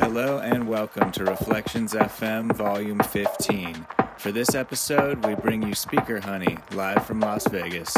Hello and welcome to Reflections FM Volume 15. For this episode, we bring you Speaker Honey live from Las Vegas.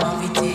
Sympa de